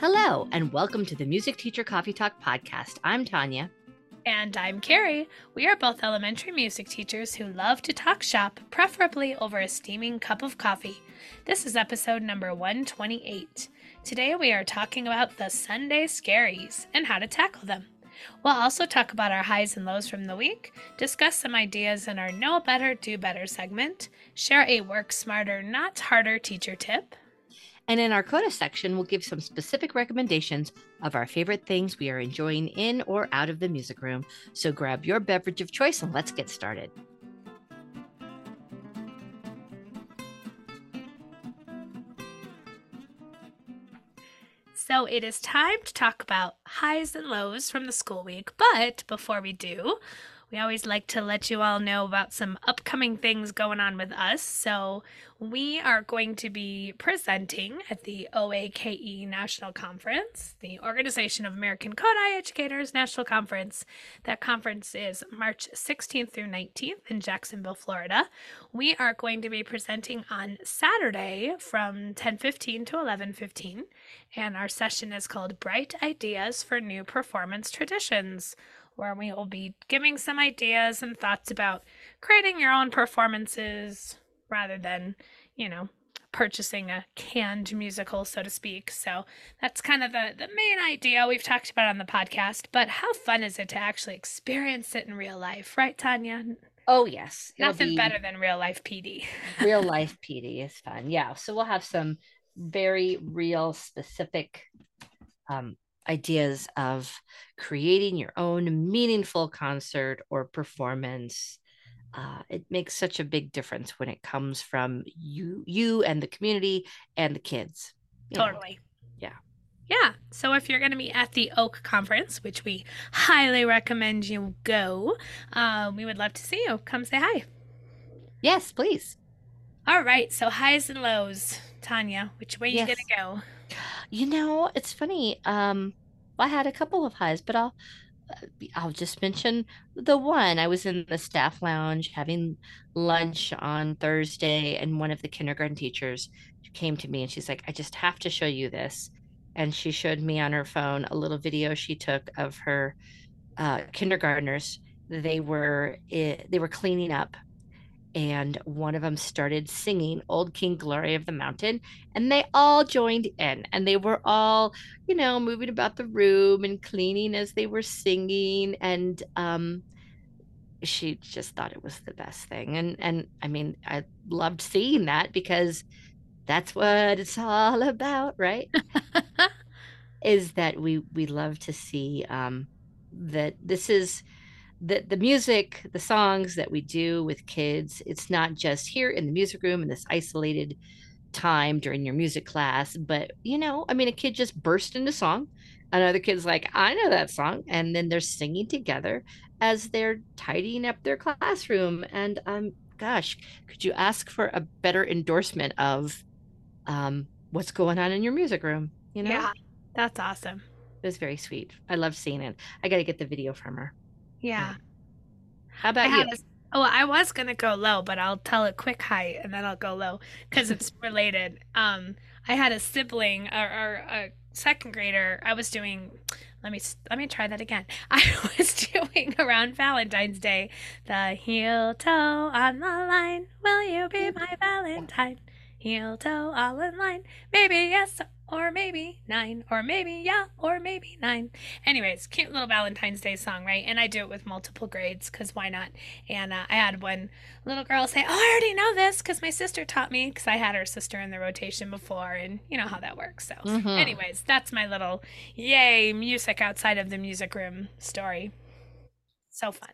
Hello, and welcome to the Music Teacher Coffee Talk podcast. I'm Tanya. And I'm Carrie. We are both elementary music teachers who love to talk shop, preferably over a steaming cup of coffee. This is episode number 128. Today we are talking about the Sunday scaries and how to tackle them. We'll also talk about our highs and lows from the week, discuss some ideas in our Know Better, Do Better segment, share a work smarter, not harder teacher tip, and in our Coda section, we'll give some specific recommendations of our favorite things we are enjoying in or out of the music room. So grab your beverage of choice and let's get started. So it is time to talk about highs and lows from the school week. But before we do, we always like to let you all know about some upcoming things going on with us. So, we are going to be presenting at the OAKE National Conference, the Organization of American Kodály Educators National Conference. That conference is March 16th through 19th in Jacksonville, Florida. We are going to be presenting on Saturday from 10:15 to 11:15, and our session is called Bright Ideas for New Performance Traditions where we will be giving some ideas and thoughts about creating your own performances rather than, you know, purchasing a canned musical, so to speak. So that's kind of the, the main idea we've talked about on the podcast. But how fun is it to actually experience it in real life, right, Tanya? Oh, yes. It'll Nothing better than real life PD. real life PD is fun. Yeah. So we'll have some very real, specific um, ideas of creating your own meaningful concert or performance uh, it makes such a big difference when it comes from you you and the community and the kids totally know. yeah. Yeah. So if you're going to be at the OAKE conference which we highly recommend you go uh, we would love to see you. Come say hi. Yes please. All right. So highs and lows tanya which way yes. you gonna go? You know, it's funny. Um, I had a couple of highs, but I'll uh, I'll just mention the one. I was in the staff lounge having lunch on Thursday, and one of the kindergarten teachers came to me and she's like, I just have to show you this. And she showed me on her phone a little video she took of her uh, kindergartners. They were eh, they were cleaning up and one of them started singing old king glory of the mountain and they all joined in and they were all you know moving about the room and cleaning as they were singing and um she just thought it was the best thing and and i mean i loved seeing that because that's what it's all about right? Is that we we love to see um that this is the the music, the songs that we do with kids, it's not just here in the music room in this isolated time during your music class, but you know, I mean, a kid just burst into song. Another kid's like, I know that song, and then they're singing together as they're tidying up their classroom. And um, gosh, could you ask for a better endorsement of um what's going on in your music room? You know, yeah, that's awesome. It was very sweet. I love seeing it. I got to get the video from her. Yeah. How about you? A, oh, I was gonna go low, but I'll tell a quick high and then I'll go low because it's related. Um, I had a sibling or, or a second grader. I was doing. Let me let me try that again. I was doing around Valentine's Day the heel toe on the line. Will you be my Valentine? Heel toe all in line. Maybe yes or maybe nine, or maybe yeah, or maybe nine. Anyways, cute little Valentine's Day song, right? And I do it with multiple grades because why not? And uh, I had one little girl say, Oh, I already know this because my sister taught me because I had her sister in the rotation before, and you know how that works. So, mm-hmm. anyways, that's my little yay music outside of the music room story. So fun.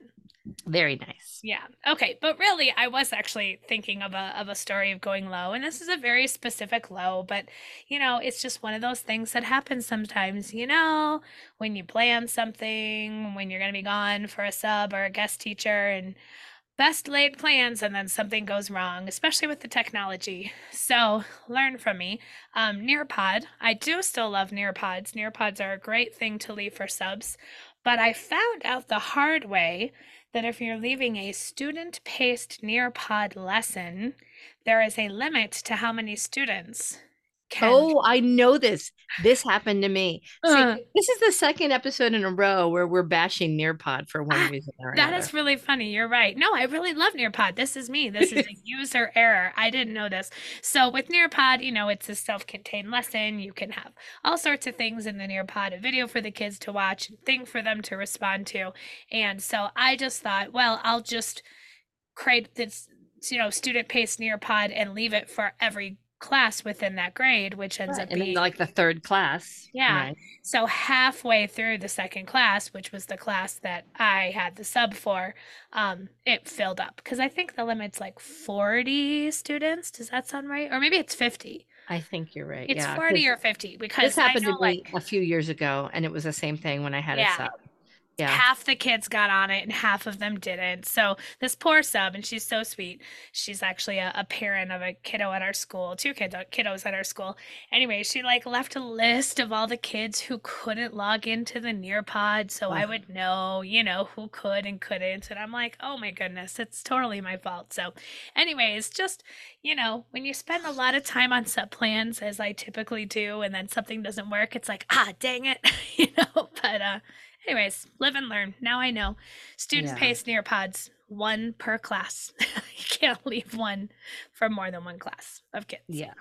Very nice. Yeah. Okay, but really I was actually thinking of a of a story of going low and this is a very specific low, but you know, it's just one of those things that happens sometimes, you know, when you plan something, when you're going to be gone for a sub or a guest teacher and best laid plans and then something goes wrong, especially with the technology. So learn from me. Um, Nearpod, I do still love Nearpods. Nearpods are a great thing to leave for subs, but I found out the hard way that if you're leaving a student paced Nearpod lesson, there is a limit to how many students Ken. Oh, I know this. This happened to me. See, Uh, this is the second episode in a row where we're bashing Nearpod for one Ah, reason or another. That is really funny. You're right. No, I really love Nearpod. This is me. This is a user error. I didn't know this. So with Nearpod, you know, it's a self-contained lesson. You can have all sorts of things in the Nearpod, a video for the kids to watch, thing for them to respond to. And so I just thought, well, I'll just create this, you know, student-paced Nearpod and leave it for every class within that grade, which ends Right, up being like the third class. Yeah. right? So halfway through the second class, which was the class that I had the sub for, um, it filled up because I think the limit's like 40 students. Does that sound right? Or maybe it's 50. I think you're right. It's yeah, 40 'cause or 50 because this happened know to me like a few years ago, and it was the same thing when I had Yeah. a sub. Yeah. half the kids got on it and half of them didn't. So this poor sub, and she's so sweet. She's actually a, a parent of a kiddo at our school, two kid, kiddos at our school. Anyway, she like left a list of all the kids who couldn't log into the Nearpod, so I would know, you know, who could and couldn't. And I'm like, oh my goodness, it's totally my fault. So, anyways, just you know, when you spend a lot of time on sub plans, as I typically do, and then something doesn't work, it's like, ah, dang it, you know. But uh, anyways, live and learn. Now I know. Student Yeah. paced Nearpods, one per class. you can't leave one for more than one class of kids. Yeah.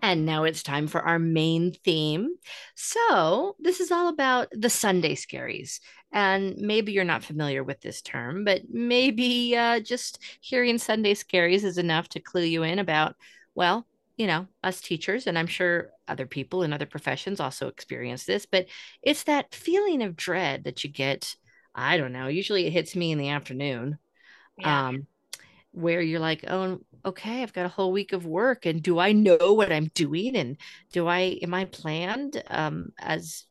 And now it's time for our main theme. So, this is all about the Sunday scaries. And maybe you're not familiar with this term, but maybe uh, just hearing Sunday scaries is enough to clue you in about, well, you know, us teachers, and I'm sure other people in other professions also experience this, but it's that feeling of dread that you get. I don't know. Usually it hits me in the afternoon Yeah. um, where you're like, oh, okay, I've got a whole week of work, and do I know what I'm doing? And do I am I planned um, as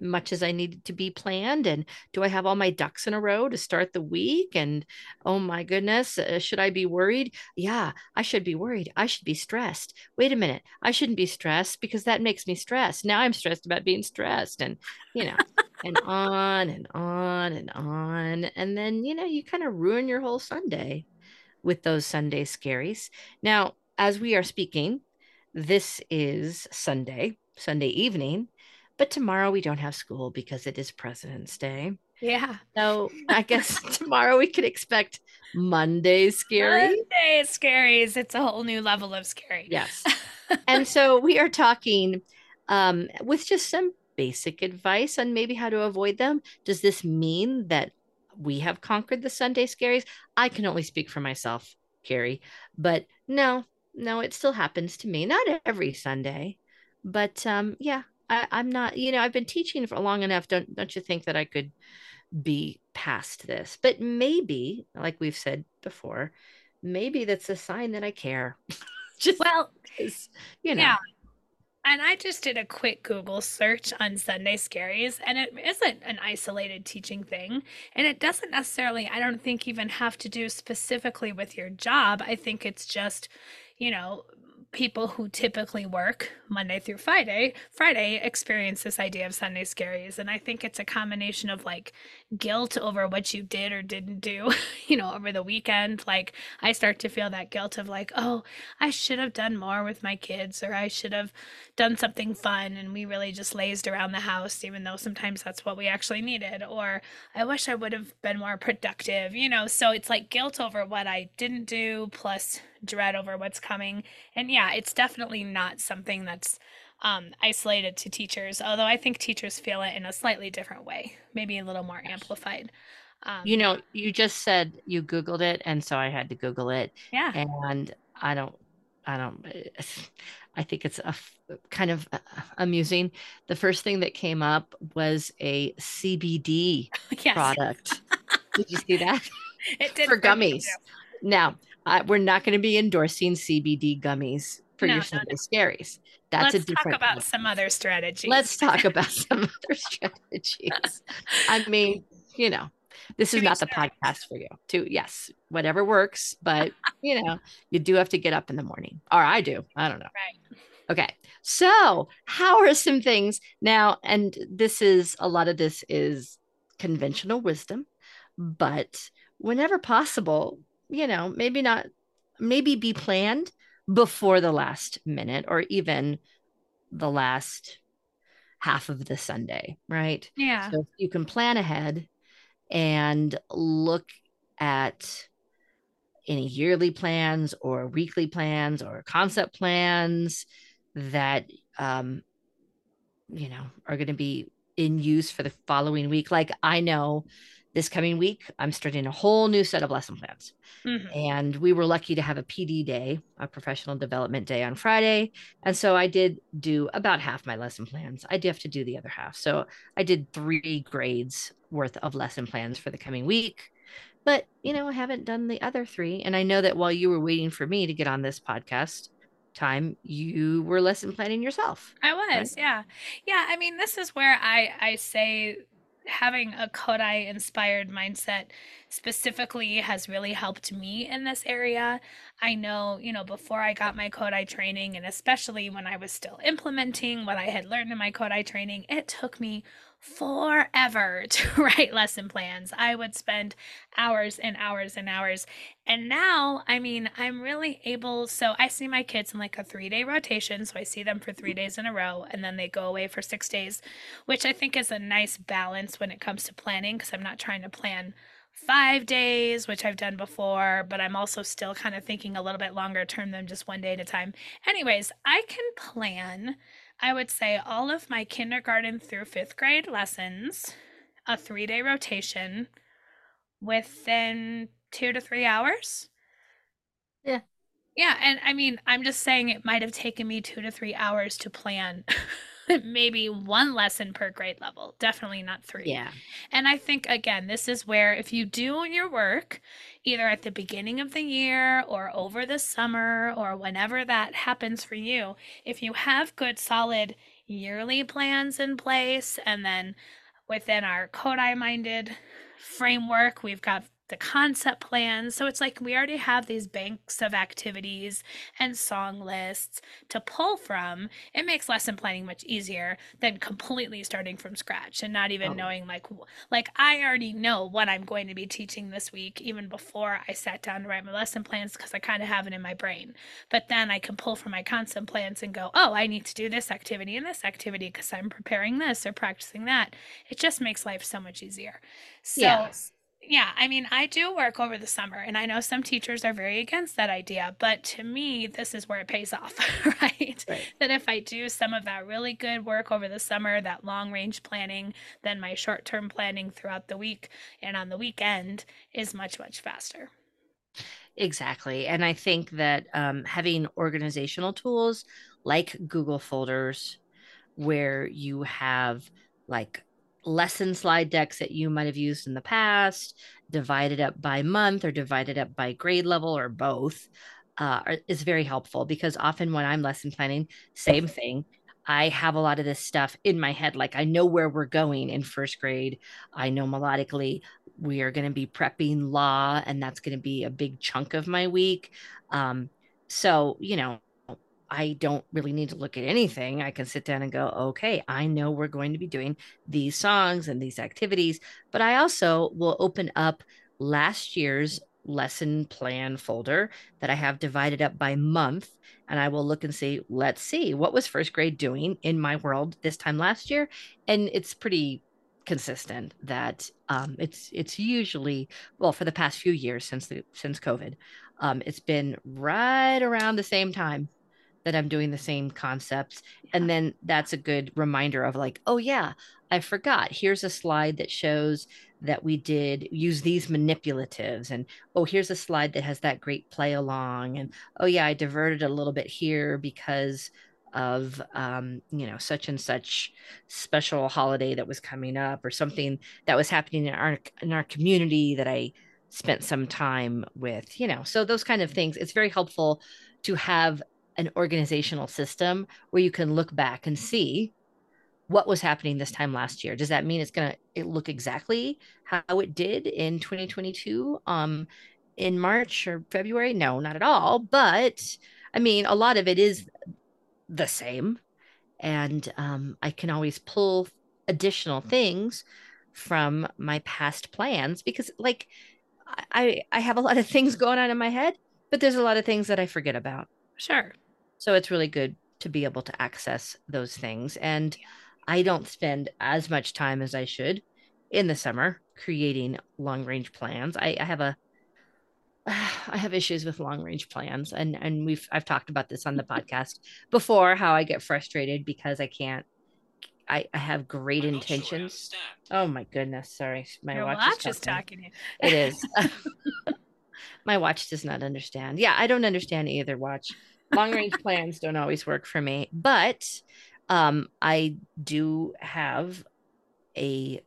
much as I needed to be planned? And do I have all my ducks in a row to start the week? And oh my goodness, uh, should I be worried? Yeah, I should be worried. I should be stressed. Wait a minute, I shouldn't be stressed because that makes me stressed. Now I'm stressed about being stressed, and you know. And on and on and on. And then, you know, you kind of ruin your whole Sunday with those Sunday scaries. Now, as we are speaking, this is Sunday, Sunday evening, but tomorrow we don't have school because it is President's Day. Yeah. So I guess tomorrow we could expect Monday scary. Monday scaries. It's a whole new level of scary. Yes. And so we are talking um, with just some basic advice on maybe how to avoid them. Does this mean that we have conquered the Sunday scaries? I can only speak for myself, Carrie, but no, no, it still happens to me. Not every Sunday, but um, yeah, I, I'm not. You know, I've been teaching for long enough. Don't don't you think that I could be past this? But maybe, like we've said before, maybe that's a sign that I care. Just Well, you know. yeah. And I just did a quick Google search on Sunday scaries, and it isn't an isolated teaching thing. And it doesn't necessarily, I don't think, even have to do specifically with your job. I think it's just, you know, people who typically work Monday through Friday, Friday experience this idea of Sunday scaries. And I think it's a combination of like guilt over what you did or didn't do, you know, over the weekend. Like I start to feel that guilt of like, oh, I should have done more with my kids, or I should have done something fun and we really just lazed around the house, even though sometimes that's what we actually needed. Or I wish I would have been more productive, you know. So it's like guilt over what I didn't do plus dread over what's coming. And yeah, it's definitely not something that's um, isolated to teachers, although I think teachers feel it in a slightly different way, maybe a little more amplified. Um, You know, you just said you Googled it, and so I had to Google it. yeah. And I don't, I don't, I think it's a f- kind of uh, amusing. The first thing that came up was a CBD Yes. product. Did you see that? It did For gummies. Now, uh, we're not going to be endorsing CBD gummies for No, your no, Sunday scaries. That's Let's a different. talk about one. some other strategies. Let's talk about some other strategies. I mean, you know, this To is not the podcast for you. To yes, whatever works, but you know, you do have to get up in the morning, or I do. I don't know. Right. Okay, so how are some things now? And this is a lot of this is conventional wisdom, but whenever possible, you know, maybe not, maybe be planned before the last minute or even the last half of the Sunday, right? Yeah. So you can plan ahead and look at any yearly plans or weekly plans or concept plans that um, you know are going to be in use for the following week like i know this coming week i'm starting a whole new set of lesson plans mm-hmm. and we were lucky to have a pd day a professional development day on friday and so i did do about half my lesson plans i do have to do the other half so i did three grades worth of lesson plans for the coming week but, you know, I haven't done the other three. And I know that while you were waiting for me to get on this podcast time, you were lesson planning yourself. I was, right? yeah. Yeah. I mean, this is where I, I say having a Kodály inspired mindset specifically has really helped me in this area. I know, you know, before I got my Kodály training, and especially when I was still implementing what I had learned in my Kodály training, it took me forever to write lesson plans. I would spend hours and hours and hours. And now, I mean, I'm really able. So I see my kids in like a three day rotation. So I see them for three days in a row and then they go away for six days, which I think is a nice balance when it comes to planning because I'm not trying to plan five days, which I've done before, but I'm also still kind of thinking a little bit longer term than just one day at a time. Anyways, I can plan I would say all of my kindergarten through fifth grade lessons, a three day rotation within two to three hours. Yeah. Yeah. And I mean, I'm just saying it might have taken me two to three hours to plan maybe one lesson per grade level, definitely not three. Yeah. And I think, again, this is where if you do your work, either at the beginning of the year or over the summer or whenever that happens for you, if you have good, solid yearly plans in place, and then within our Kodály minded framework, we've got the concept plans. So it's like we already have these banks of activities and song lists to pull from. It makes lesson planning much easier than completely starting from scratch and not even oh. knowing like like I already know what I'm going to be teaching this week even before I sat down to write my lesson plans because I kind of have it in my brain. But then I can pull from my concept plans and go, "Oh, I need to do this activity and this activity because I'm preparing this or practicing that." It just makes life so much easier. So yes yeah, I mean, I do work over the summer, and I know some teachers are very against that idea, but to me, this is where it pays off, right? right? That if I do some of that really good work over the summer, that long range planning, then my short term planning throughout the week and on the weekend is much, much faster. Exactly. And I think that um, having organizational tools like Google folders, where you have like lesson slide decks that you might have used in the past, divided up by month or divided up by grade level or both, uh, is very helpful because often when I'm lesson planning, same thing. I have a lot of this stuff in my head. Like I know where we're going in first grade. I know melodically we are going to be prepping la, and that's going to be a big chunk of my week. Um, so, you know, I don't really need to look at anything. I can sit down and go, okay, I know we're going to be doing these songs and these activities, but I also will open up last year's lesson plan folder that I have divided up by month. And I will look and see, let's see, what was first grade doing in my world this time last year? And it's pretty consistent that um, it's it's usually well for the past few years since the since COVID, um, it's been right around the same time that I'm doing the same concepts. Yeah. And then that's a good reminder of like, oh, yeah, I forgot. Here's a slide that shows that we did use these manipulatives. And oh, here's a slide that has that great play along. And oh, yeah, I diverted a little bit here because of um, you know such and such special holiday that was coming up or something that was happening in our in our community that I spent some time with you know so those kind of things it's very helpful to have an organizational system where you can look back and see what was happening this time last year. Does that mean it's going to look exactly how it did in 2022 um in March or February? No, not at all, but I mean a lot of it is the same and um I can always pull additional things from my past plans because like I I have a lot of things going on in my head, but there's a lot of things that I forget about. Sure. So it's really good to be able to access those things. And I don't spend as much time as I should in the summer creating long range plans. I, I have a I have issues with long range plans and and we've I've talked about this on the podcast before how I get frustrated because I can't I, I have great I'm intentions. Sure oh my goodness, sorry. My Your watch, watch is. Is talking. It is. my watch does not understand. Yeah, I don't understand either watch. Long range plans don't always work for me, but um I do have a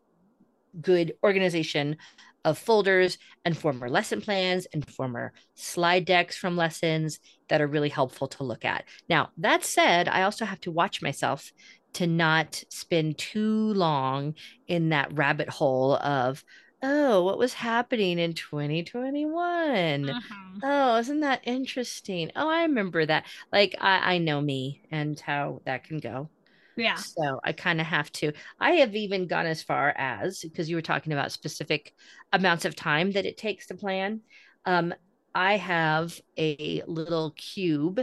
good organization of folders and former lesson plans and former slide decks from lessons that are really helpful to look at. Now, that said, I also have to watch myself to not spend too long in that rabbit hole of, oh, what was happening in 2021? Uh-huh. Oh, isn't that interesting? Oh, I remember that. Like, I, I know me and how that can go. Yeah. So I kind of have to. I have even gone as far as because you were talking about specific amounts of time that it takes to plan. Um, I have a little cube.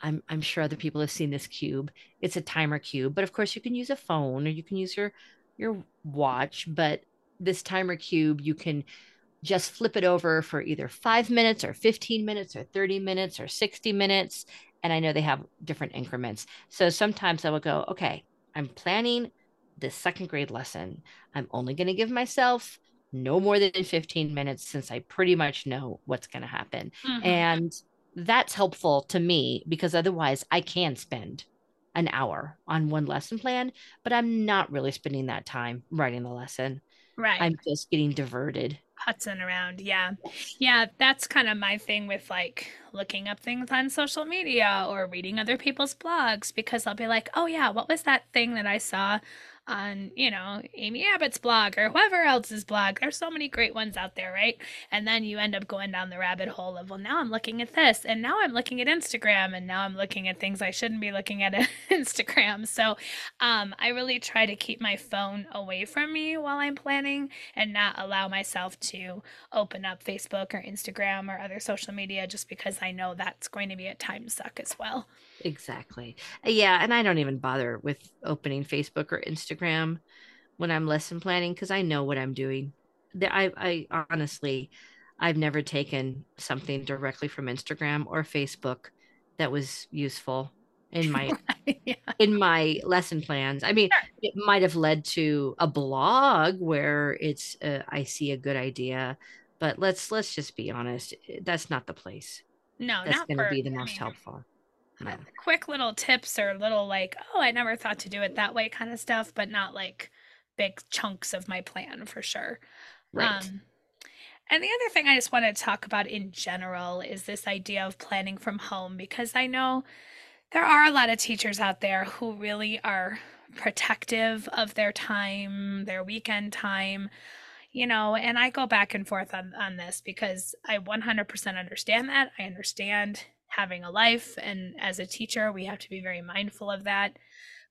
I'm I'm sure other people have seen this cube. It's a timer cube, but of course you can use a phone or you can use your your watch, but this timer cube you can just flip it over for either 5 minutes or 15 minutes or 30 minutes or 60 minutes and I know they have different increments. So sometimes I will go, okay, I'm planning this second grade lesson. I'm only going to give myself no more than 15 minutes since I pretty much know what's going to happen. Mm-hmm. And that's helpful to me because otherwise I can spend an hour on one lesson plan, but I'm not really spending that time writing the lesson. Right. I'm just getting diverted putzing around. Yeah. Yeah. That's kind of my thing with like looking up things on social media or reading other people's blogs because I'll be like, oh, yeah, what was that thing that I saw on, you know, Amy Abbott's blog or whoever else's blog. There's so many great ones out there, right? And then you end up going down the rabbit hole of, well, now I'm looking at this, and now I'm looking at Instagram, and now I'm looking at things I shouldn't be looking at Instagram. So um, I really try to keep my phone away from me while I'm planning and not allow myself to open up Facebook or Instagram or other social media just because I know that's going to be a time suck as well. Exactly. Uh, yeah, and I don't even bother with opening Facebook or Instagram when I'm lesson planning because I know what I'm doing. I, I honestly, I've never taken something directly from Instagram or Facebook that was useful in my yeah. in my lesson plans. I mean, sure. it might have led to a blog where it's uh, I see a good idea, but let's let's just be honest, eh, that's not the place. No, that's going to be the most I mean, helpful quick little tips or little like, oh, I never thought to do it that way kind of stuff, but not like big chunks of my plan for sure. Right. Um, and the other thing I just want to talk about in general is this idea of planning from home because I know there are a lot of teachers out there who really are protective of their time, their weekend time, you know, and I go back and forth on, on this because I 100% understand that. I understand having a life and as a teacher we have to be very mindful of that.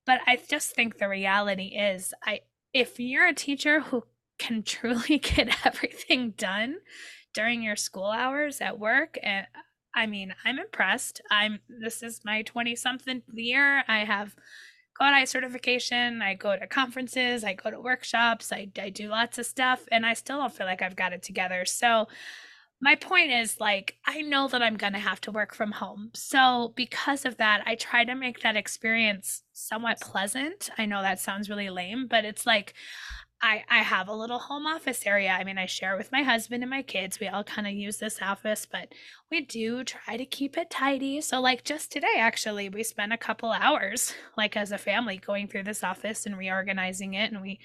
But i just think the reality is i if you're a teacher who can truly get everything done during your school hours at work and eh, i mean i'm impressed. I'm this is my 20 something year. I have Kodály certification. I go to conferences. I go to workshops. I, I do lots of stuff and i still don't feel like i've got it together. So my point is like i know that i'm going to have to work from home so because of that i try to make that experience somewhat pleasant i know that sounds really lame but it's like I, I have a little home office area. I mean, I share with my husband and my kids. We all kind of use this office, but we do try to keep it tidy. So, like just today, actually, we spent a couple hours, like as a family, going through this office and reorganizing it. And we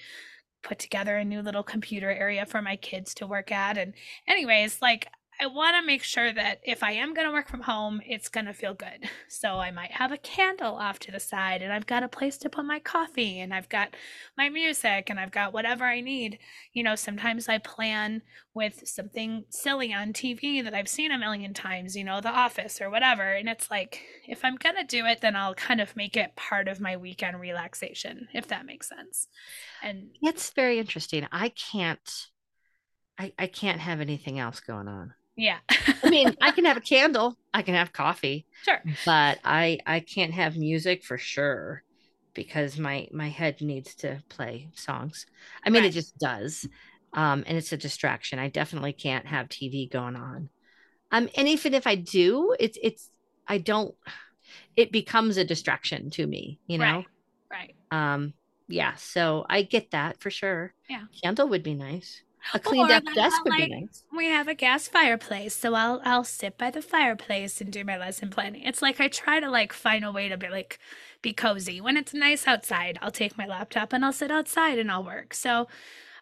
put together a new little computer area for my kids to work at. And, anyways, like, I want to make sure that if I am going to work from home, it's going to feel good. So I might have a candle off to the side and I've got a place to put my coffee and I've got my music and I've got whatever I need. You know, sometimes I plan with something silly on TV that I've seen a million times, you know, The Office or whatever. And it's like, if I'm going to do it, then I'll kind of make it part of my weekend relaxation, if that makes sense. And it's very interesting. I can't. I, I can't have anything else going on. Yeah. I mean, I can have a candle, I can have coffee. Sure. But I I can't have music for sure because my my head needs to play songs. I mean, right. it just does. Um, and it's a distraction. I definitely can't have TV going on. Um, and even if I do, it's it's I don't it becomes a distraction to me, you know? Right. right. Um, yeah, so I get that for sure. Yeah. Candle would be nice. A cleaned up desk would like, be nice. We have a gas fireplace, so I'll I'll sit by the fireplace and do my lesson planning. It's like I try to like find a way to be like be cozy. When it's nice outside, I'll take my laptop and I'll sit outside and I'll work. So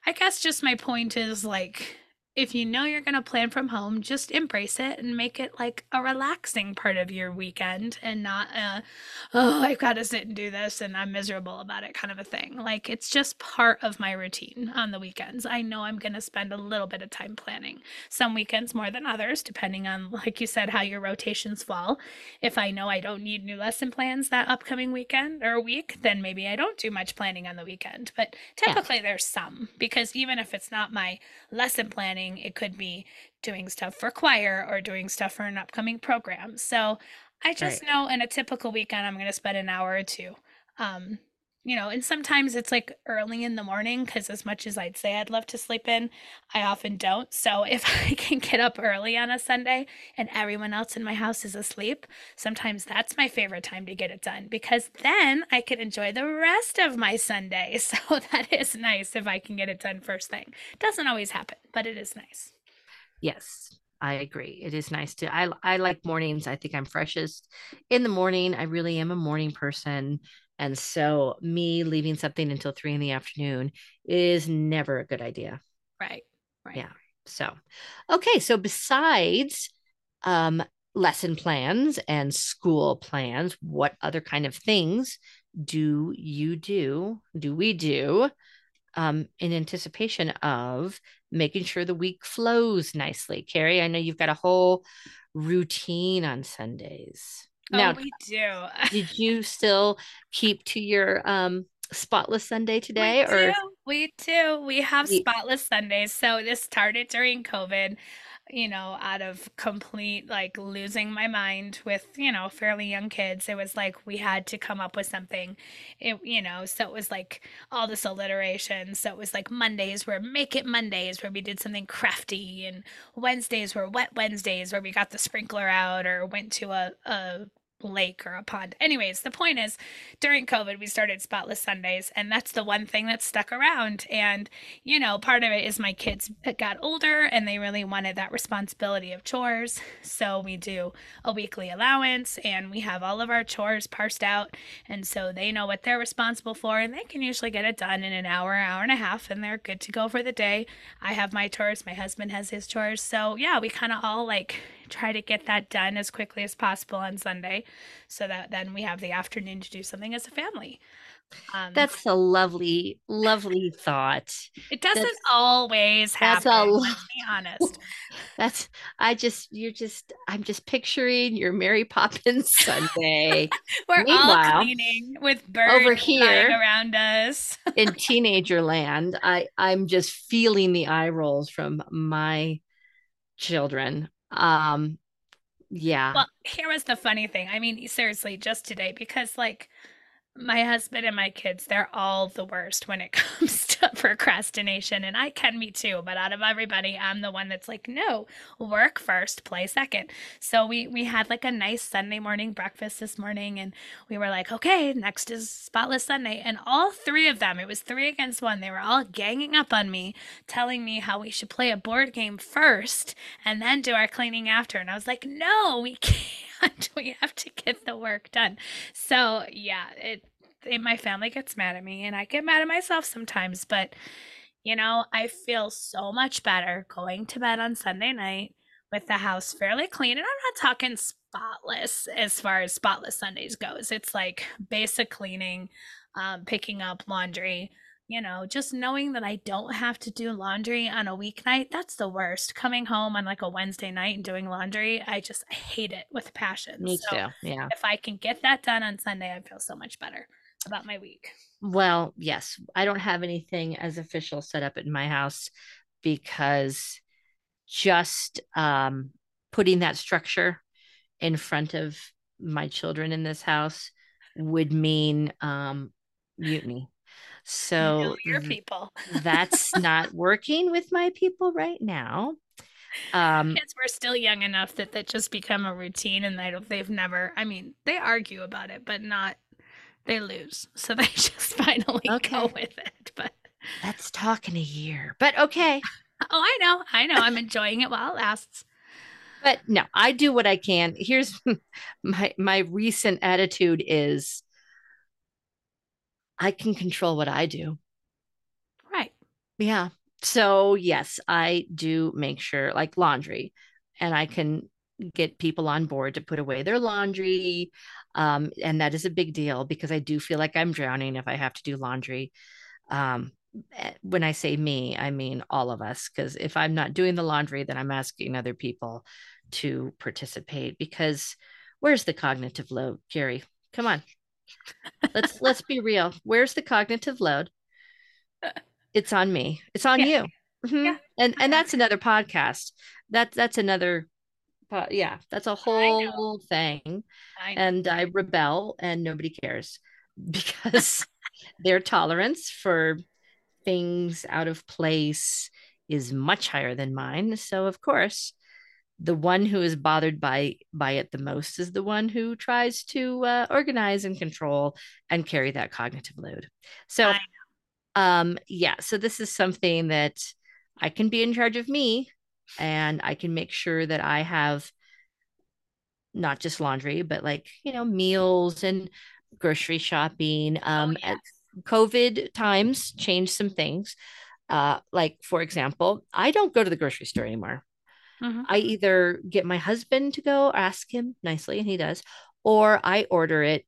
I guess just my point is like if you know you're going to plan from home, just embrace it and make it like a relaxing part of your weekend and not a, oh, I've got to sit and do this and I'm miserable about it kind of a thing. Like it's just part of my routine on the weekends. I know I'm going to spend a little bit of time planning. Some weekends more than others, depending on, like you said, how your rotations fall. If I know I don't need new lesson plans that upcoming weekend or week, then maybe I don't do much planning on the weekend. But typically yeah. there's some because even if it's not my lesson planning, it could be doing stuff for choir or doing stuff for an upcoming program. So I just right. know in a typical weekend, I'm going to spend an hour or two. Um, you know, and sometimes it's like early in the morning because as much as I'd say I'd love to sleep in, I often don't. So if I can get up early on a Sunday and everyone else in my house is asleep, sometimes that's my favorite time to get it done because then I can enjoy the rest of my Sunday. So that is nice if I can get it done first thing. Doesn't always happen, but it is nice. Yes. I agree. It is nice to I I like mornings. I think I'm freshest in the morning. I really am a morning person. And so, me leaving something until three in the afternoon is never a good idea. Right. Right. Yeah. So, okay. So, besides um, lesson plans and school plans, what other kind of things do you do? Do we do um, in anticipation of making sure the week flows nicely? Carrie, I know you've got a whole routine on Sundays. Oh, we do. did you still keep to your um spotless Sunday today? We or do. we do. We have spotless Sundays. So this started during COVID you know, out of complete like losing my mind with, you know, fairly young kids. It was like we had to come up with something. It, you know, so it was like all this alliteration. So it was like Mondays were make it Mondays where we did something crafty and Wednesdays were wet Wednesdays where we got the sprinkler out or went to a, a lake or a pond. Anyways, the point is during COVID, we started Spotless Sundays, and that's the one thing that stuck around. And, you know, part of it is my kids got older and they really wanted that responsibility of chores. So we do a weekly allowance and we have all of our chores parsed out. And so they know what they're responsible for and they can usually get it done in an hour, hour and a half, and they're good to go for the day. I have my chores, my husband has his chores. So, yeah, we kind of all like try to get that done as quickly as possible on Sunday so that then we have the afternoon to do something as a family. Um, that's a lovely, lovely thought. It doesn't that's, always happen. That's a, let's be honest. That's I just you're just I'm just picturing your Mary Poppins Sunday. We're Meanwhile, all cleaning with birds over here around us in teenager land. I I'm just feeling the eye rolls from my children um, yeah. Well, here was the funny thing. I mean, seriously, just today, because like my husband and my kids, they're all the worst when it comes to procrastination. And I can be too, but out of everybody, I'm the one that's like, no, work first, play second. So we we had like a nice Sunday morning breakfast this morning and we were like, okay, next is spotless Sunday. And all three of them, it was three against one, they were all ganging up on me, telling me how we should play a board game first and then do our cleaning after. And I was like, no, we can't. we have to get the work done. So yeah, it, my family gets mad at me and I get mad at myself sometimes, but you know, I feel so much better going to bed on Sunday night with the house fairly clean. And I'm not talking spotless as far as spotless Sundays goes. It's like basic cleaning, um, picking up laundry, you know, just knowing that I don't have to do laundry on a weeknight, that's the worst. Coming home on like a Wednesday night and doing laundry, I just I hate it with passion. Me so too. Yeah. if I can get that done on Sunday, I feel so much better about my week. Well, yes, I don't have anything as official set up in my house because just um, putting that structure in front of my children in this house would mean um, mutiny. So your people. that's not working with my people right now. Um, Kids were still young enough that that just become a routine, and they don't. They've never. I mean, they argue about it, but not. They lose, so they just finally okay. go with it. But let's talk in a year. But okay. Oh, I know. I know. I'm enjoying it while it lasts. But no, I do what I can. Here's my my recent attitude is I can control what I do. Right. Yeah. So, yes, I do make sure like laundry and I can get people on board to put away their laundry. Um, and that is a big deal because I do feel like I'm drowning if I have to do laundry. Um, eh, when I say me, I mean all of us. Because if I'm not doing the laundry, then I'm asking other people to participate. Because where's the cognitive load, Carrie? Come on let's let's be real. Where's the cognitive load? It's on me. It's on yeah. you. Mm-hmm. Yeah. And and that's another podcast. That that's another yeah, that's a whole I thing. I and I rebel and nobody cares because their tolerance for things out of place is much higher than mine. So of course, the one who is bothered by by it the most is the one who tries to uh, organize and control and carry that cognitive load so um yeah so this is something that i can be in charge of me and i can make sure that i have not just laundry but like you know meals and grocery shopping oh, um oh, yes. covid times changed some things uh like for example i don't go to the grocery store anymore Mm-hmm. I either get my husband to go ask him nicely, and he does, or I order it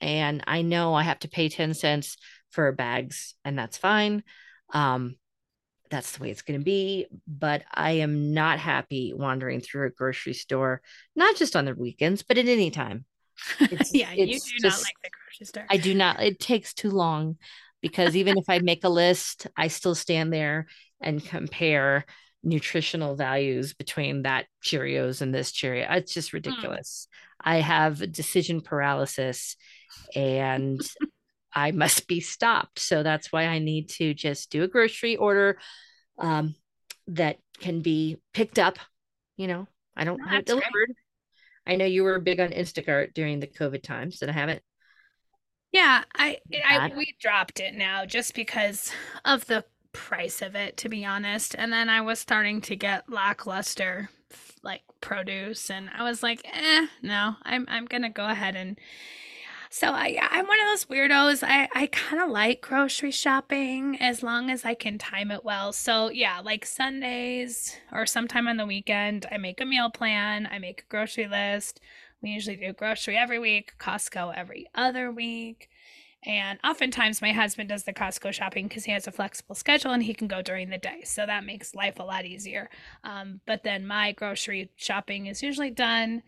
and I know I have to pay 10 cents for bags, and that's fine. Um, that's the way it's going to be. But I am not happy wandering through a grocery store, not just on the weekends, but at any time. It's, yeah, it's you do just, not like the grocery store. I do not. It takes too long because even if I make a list, I still stand there and compare nutritional values between that Cheerios and this Cheerio. It's just hmm. ridiculous. I have decision paralysis and I must be stopped. So that's why I need to just do a grocery order um, that can be picked up. You know, I don't have it delivered. I know you were big on Instacart during the COVID times, and I haven't. Yeah, I, I we dropped it now just because of the price of it, to be honest. And then I was starting to get lackluster like produce, and I was like, eh, no, I'm I'm gonna go ahead and. So I I'm one of those weirdos. I I kind of like grocery shopping as long as I can time it well. So yeah, like Sundays or sometime on the weekend, I make a meal plan. I make a grocery list. We usually do grocery every week, Costco every other week. And oftentimes, my husband does the Costco shopping because he has a flexible schedule and he can go during the day. So that makes life a lot easier. Um, but then my grocery shopping is usually done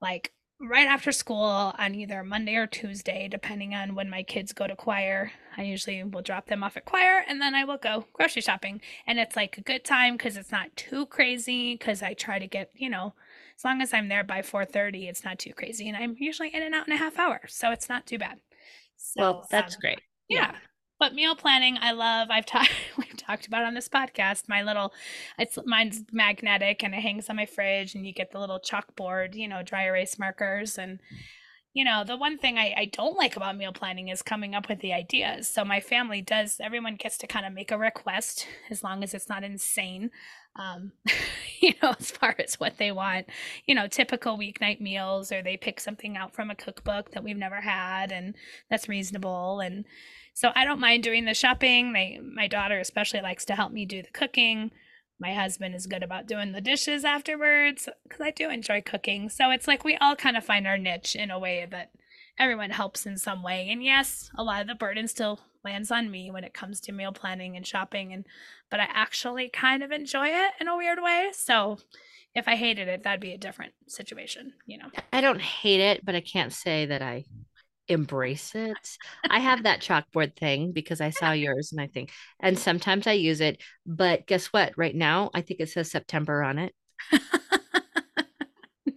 like right after school on either Monday or Tuesday, depending on when my kids go to choir. I usually will drop them off at choir and then I will go grocery shopping. And it's like a good time because it's not too crazy because I try to get, you know, as long as I'm there by 4:30, it's not too crazy. And I'm usually in and out in a half hour. So it's not too bad. So, well, that's um, great. Yeah. yeah. But meal planning, I love. I've talked we've talked about on this podcast. My little, it's mine's magnetic and it hangs on my fridge, and you get the little chalkboard, you know, dry erase markers, and you know, the one thing I, I don't like about meal planning is coming up with the ideas. So my family does. Everyone gets to kind of make a request as long as it's not insane um, you know, as far as what they want, you know, typical weeknight meals, or they pick something out from a cookbook that we've never had, and that's reasonable. And so I don't mind doing the shopping. My my daughter especially likes to help me do the cooking. My husband is good about doing the dishes afterwards because I do enjoy cooking. So it's like we all kind of find our niche in a way that everyone helps in some way. And yes, a lot of the burden still lands on me when it comes to meal planning and shopping and but I actually kind of enjoy it in a weird way. So if I hated it, that'd be a different situation, you know. I don't hate it, but I can't say that I embrace it. I have that chalkboard thing because I saw yours and I think, and sometimes I use it. But guess what? Right now, I think it says September on it.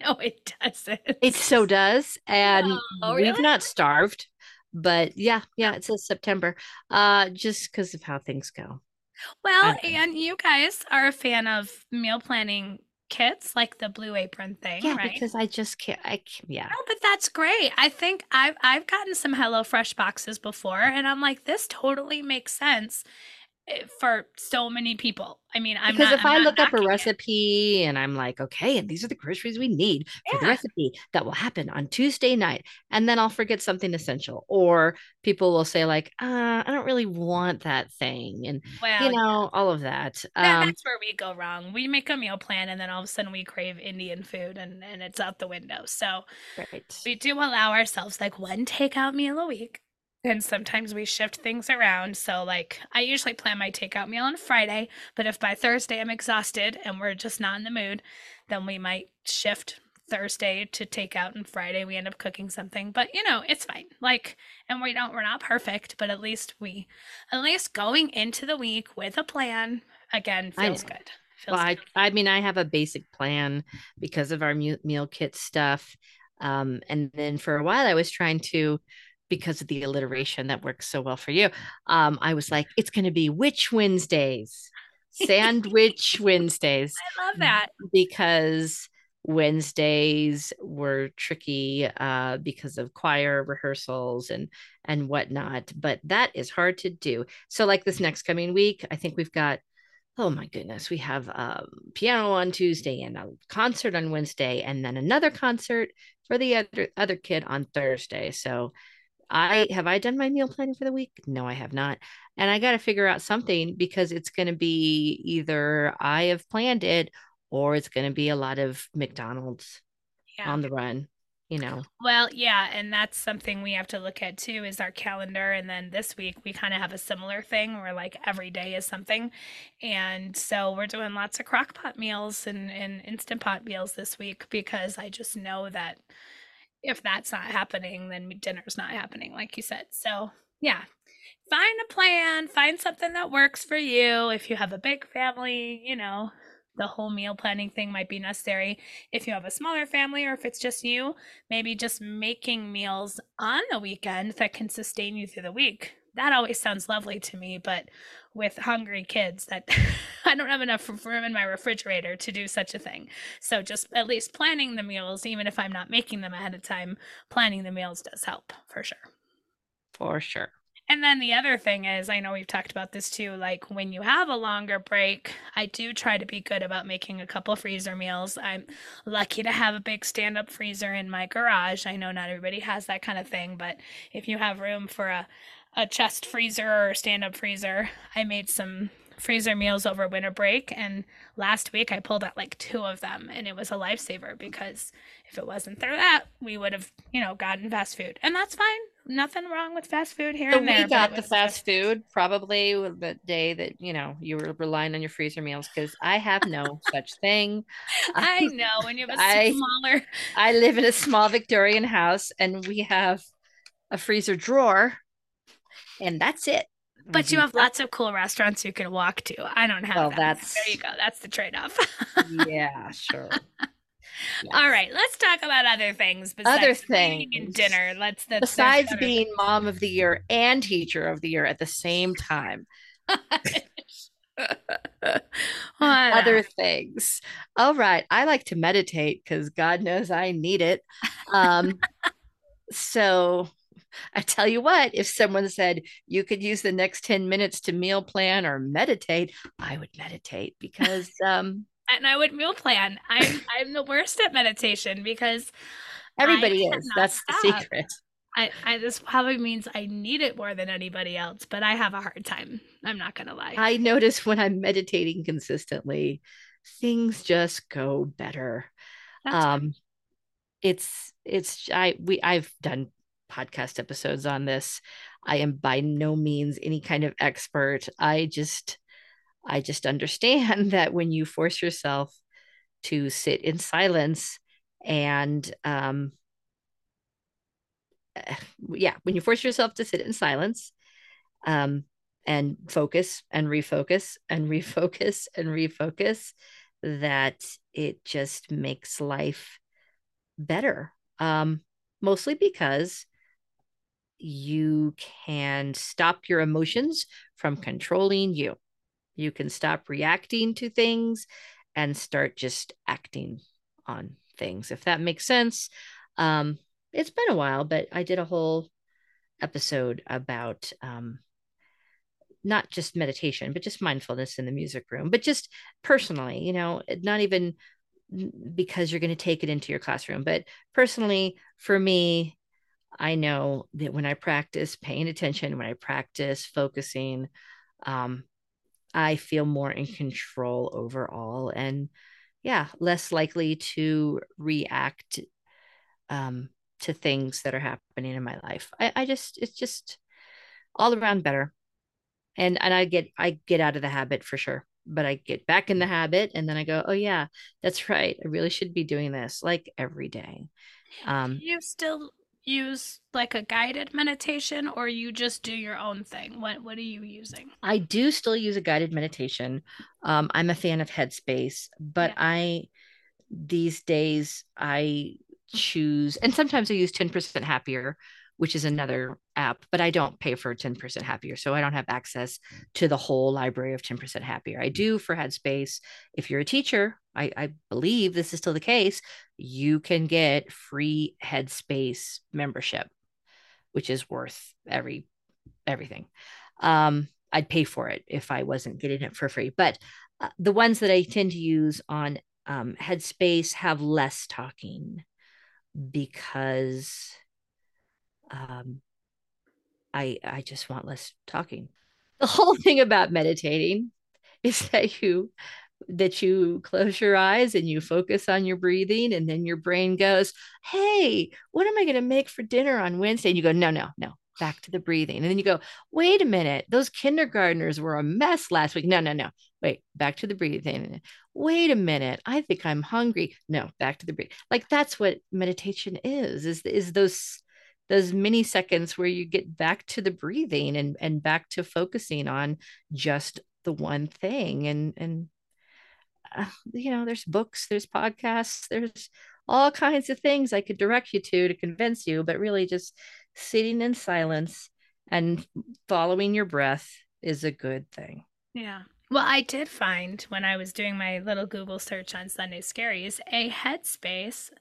no, it doesn't. It so does. And oh, really? we've not starved. But yeah, yeah, it says September. Uh, just because of how things go. Well, and you guys are a fan of meal planning kits, like the Blue Apron thing, yeah, right? because I just can't. I can't, yeah. No, but that's great. I think I've I've gotten some Hello Fresh boxes before, and I'm like, this totally makes sense for so many people. I mean, I'm because not, if I'm i look up a recipe it. and I'm like, okay, and these are the groceries we need for the recipe that will happen on Tuesday night, and then I'll forget something essential, or people will say like, uh, I don't really want that thing, and well, you know, yeah. all of that. Um, that's where we go wrong. We make a meal plan, and then all of a sudden we crave Indian food, and and it's out the window. So right. we do allow ourselves like one takeout meal a week and sometimes we shift things around. So, like, I usually plan my takeout meal on Friday, but if by Thursday I'm exhausted and we're just not in the mood, then we might shift Thursday to takeout and Friday we end up cooking something. But, you know, it's fine. Like, and we don't, we're not perfect, but at least we, at least going into the week with a plan again feels good. Feels well, good. I, I mean, I have a basic plan because of our meal kit stuff. Um, and then for a while I was trying to, because of the alliteration that works so well for you. Um, I was like, it's going to be Witch Wednesdays, Sandwich Wednesdays. I love that because Wednesdays were tricky uh, because of choir rehearsals and and whatnot. But that is hard to do. So, like this next coming week, I think we've got. Oh my goodness, we have um, piano on Tuesday and a concert on Wednesday, and then another concert for the other other kid on Thursday. So I have I done my meal planning for the week? No, I have not. And I got to figure out something because it's going to be either I have planned it or it's going to be a lot of McDonald's yeah. on the run, you know. Well, yeah, and that's something we have to look at too is our calendar and then this week we kind of have a similar thing where like every day is something. And so we're doing lots of crock pot meals and and instant pot meals this week because I just know that if that's not happening, then dinner's not happening, like you said. So, yeah, find a plan, find something that works for you. If you have a big family, you know, the whole meal planning thing might be necessary. If you have a smaller family or if it's just you, maybe just making meals on the weekend that can sustain you through the week. That always sounds lovely to me, but with hungry kids that I don't have enough room in my refrigerator to do such a thing. So just at least planning the meals, even if I'm not making them ahead of time, planning the meals does help for sure. For sure. And then the other thing is, I know we've talked about this too. Like when you have a longer break, I do try to be good about making a couple freezer meals. I'm lucky to have a big stand up freezer in my garage. I know not everybody has that kind of thing, but if you have room for a, a chest freezer or stand up freezer. I made some freezer meals over winter break and last week I pulled out like two of them and it was a lifesaver because if it wasn't for that, we would have, you know, gotten fast food. And that's fine. Nothing wrong with fast food here so and there. We got the fast food probably the day that, you know, you were relying on your freezer meals because I have no such thing. I know when you have a smaller I live in a small Victorian house and we have a freezer drawer and that's it. But you mm-hmm. have lots of cool restaurants you can walk to. I don't have well, that. That's there you go. That's the trade off. yeah, sure. Yes. All right, let's talk about other things. Other things and dinner. Let's besides being things. mom of the year and teacher of the year at the same time. other things. All right, I like to meditate because God knows I need it. Um, so I tell you what, if someone said you could use the next 10 minutes to meal plan or meditate, I would meditate because um and I would meal plan. I'm I'm the worst at meditation because everybody is. That's stop. the secret. I, I this probably means I need it more than anybody else, but I have a hard time. I'm not gonna lie. I notice when I'm meditating consistently, things just go better. That's Um, it's it's I we I've done podcast episodes on this. I am by no means any kind of expert. I just I just understand that when you force yourself to sit in silence and um yeah, when you force yourself to sit in silence um and focus and refocus and refocus and refocus that it just makes life better. Um mostly because you can stop your emotions from controlling you. You can stop reacting to things and start just acting on things, if that makes sense. Um, it's been a while, but I did a whole episode about um, not just meditation, but just mindfulness in the music room, but just personally, you know, not even because you're going to take it into your classroom, but personally, for me, I know that when I practice paying attention, when I practice focusing, um, I feel more in control overall and yeah, less likely to react um, to things that are happening in my life. I, I just, it's just all around better. And, and I get, I get out of the habit for sure, but I get back in the habit and then I go, oh yeah, that's right. I really should be doing this like every day. Um, you still use like a guided meditation or you just do your own thing? What what are you using? I do still use a guided meditation. Um, I'm a fan of Headspace, but Yeah. I these days I choose, and sometimes I use 10% Happier, which is another app, but I don't pay for 10% Happier. So I don't have access to the whole library of 10% Happier. I do for Headspace. If you're a teacher, I, I believe this is still the case, you can get free Headspace membership, which is worth every everything. Um, I'd pay for it if I wasn't getting it for free. But uh, the ones that I tend to use on um, Headspace have less talking because um, I I just want less talking. The whole thing about meditating is that you that you close your eyes and you focus on your breathing and then your brain goes hey what am i going to make for dinner on wednesday? And you go no no no back to the breathing. And then you go wait a minute those kindergartners were a mess last week. No no no wait back to the breathing. Wait a minute i think i'm hungry. No back to the breathing like that's what meditation is is is those those mini seconds where you get back to the breathing and and back to focusing on just the one thing and and uh, you know, there's books, there's podcasts, there's all kinds of things I could direct you to to convince you, but really just sitting in silence and following your breath is a good thing. Yeah. Well, I did find when I was doing my little Google search on Sunday Scaries a Headspace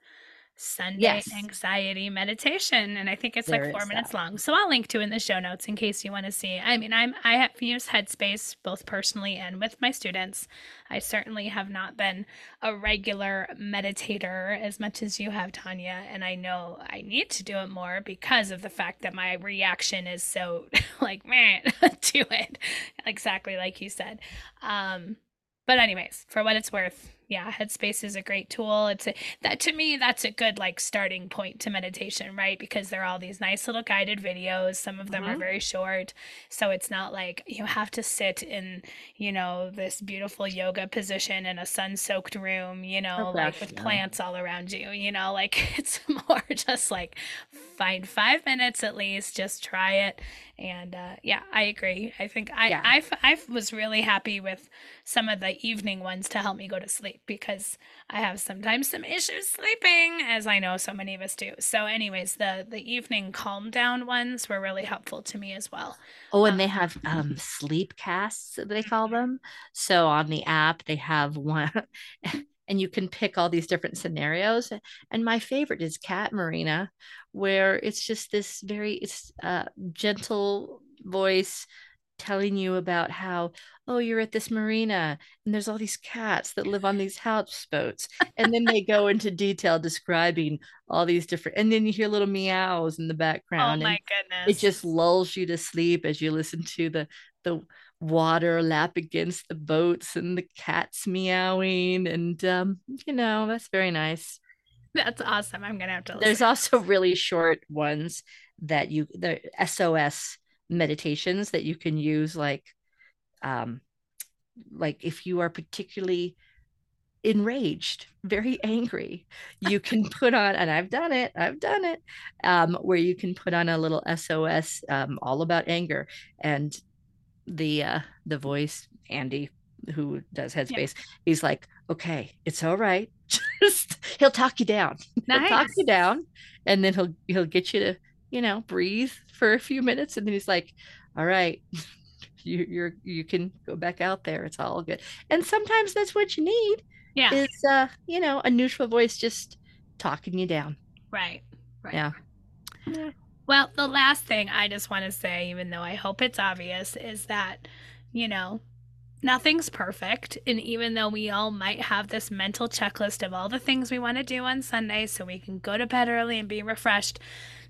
Sunday Yes, anxiety meditation, and I think it's like four minutes that. long. So I'll link to it in the show notes in case you want to see. I mean, I'm I have used Headspace both personally and with my students. I certainly have not been a regular meditator as much as you have, Tanya, and I know I need to do it more because of the fact that my reaction is so like man to it, exactly like you said. Um, but anyways, for what it's worth, yeah, Headspace is a great tool. It's a, that to me that's a good like starting point to meditation, right? Because there are all these nice little guided videos. Some of them are Mhm. very short, so it's not like you have to sit in, you know, this beautiful yoga position in a sun-soaked room, you Oh know, like gosh, with no. plants all around you, you know, like it's more just like find 5 minutes at least, just try it. And uh, yeah, I agree. I think I, Yeah. I, I was really happy with some of the evening ones to help me go to sleep because I have sometimes some issues sleeping, as I know so many of us do. So, anyways, the the evening calm down ones were really helpful to me as well. Oh, and they have um sleep casts, they call them. So on the app, they have one, and you can pick all these different scenarios. And my favorite is Cat Marina, where it's just this very it's uh gentle voice telling you about how oh you're at this marina and there's all these cats that live on these houseboats. And then they go into detail describing all these different and then you hear little meows in the background Oh background my and it just lulls you to sleep as you listen to the the water lap against the boats and the cats meowing and um you know that's very nice That's awesome. I'm gonna have to listen. there's also really short ones that you the SOS meditations that you can use like um like if you are particularly enraged, very angry, you can put on, and I've done it, I've done it, um, where you can put on a little SOS um, all about anger. And the uh, the voice, Andy, who does Yeah. Headspace, he's like, okay, it's all right. Just he'll talk you down. He'll talk you down, and then he'll he'll get you to, you know, breathe for a few minutes, and then he's like, all right, you you're you can go back out there. It's all good. And sometimes that's what you need Yeah. is uh, you know, a neutral voice just talking you down. Right. Right. Yeah. Yeah. Well, the last thing I just want to say, even though I hope it's obvious, is that, you know, nothing's perfect. And even though we all might have this mental checklist of all the things we want to do on Sunday so we can go to bed early and be refreshed,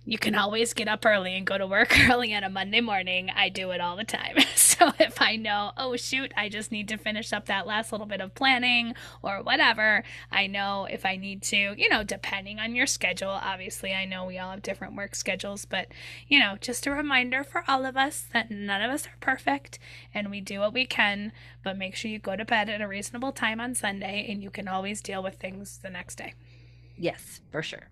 you can always get up early and go to work early on a Monday morning. I do it all the time. So if I know, oh shoot, I just need to finish up that last little bit of planning or whatever, I know if I need to, you know, depending on your schedule. Obviously, I know we all have different work schedules, but, you know, just a reminder for all of us that none of us are perfect and we do what we can, but make sure you go to bed at a reasonable time on Sunday and you can always deal with things the next day. Yes, for sure.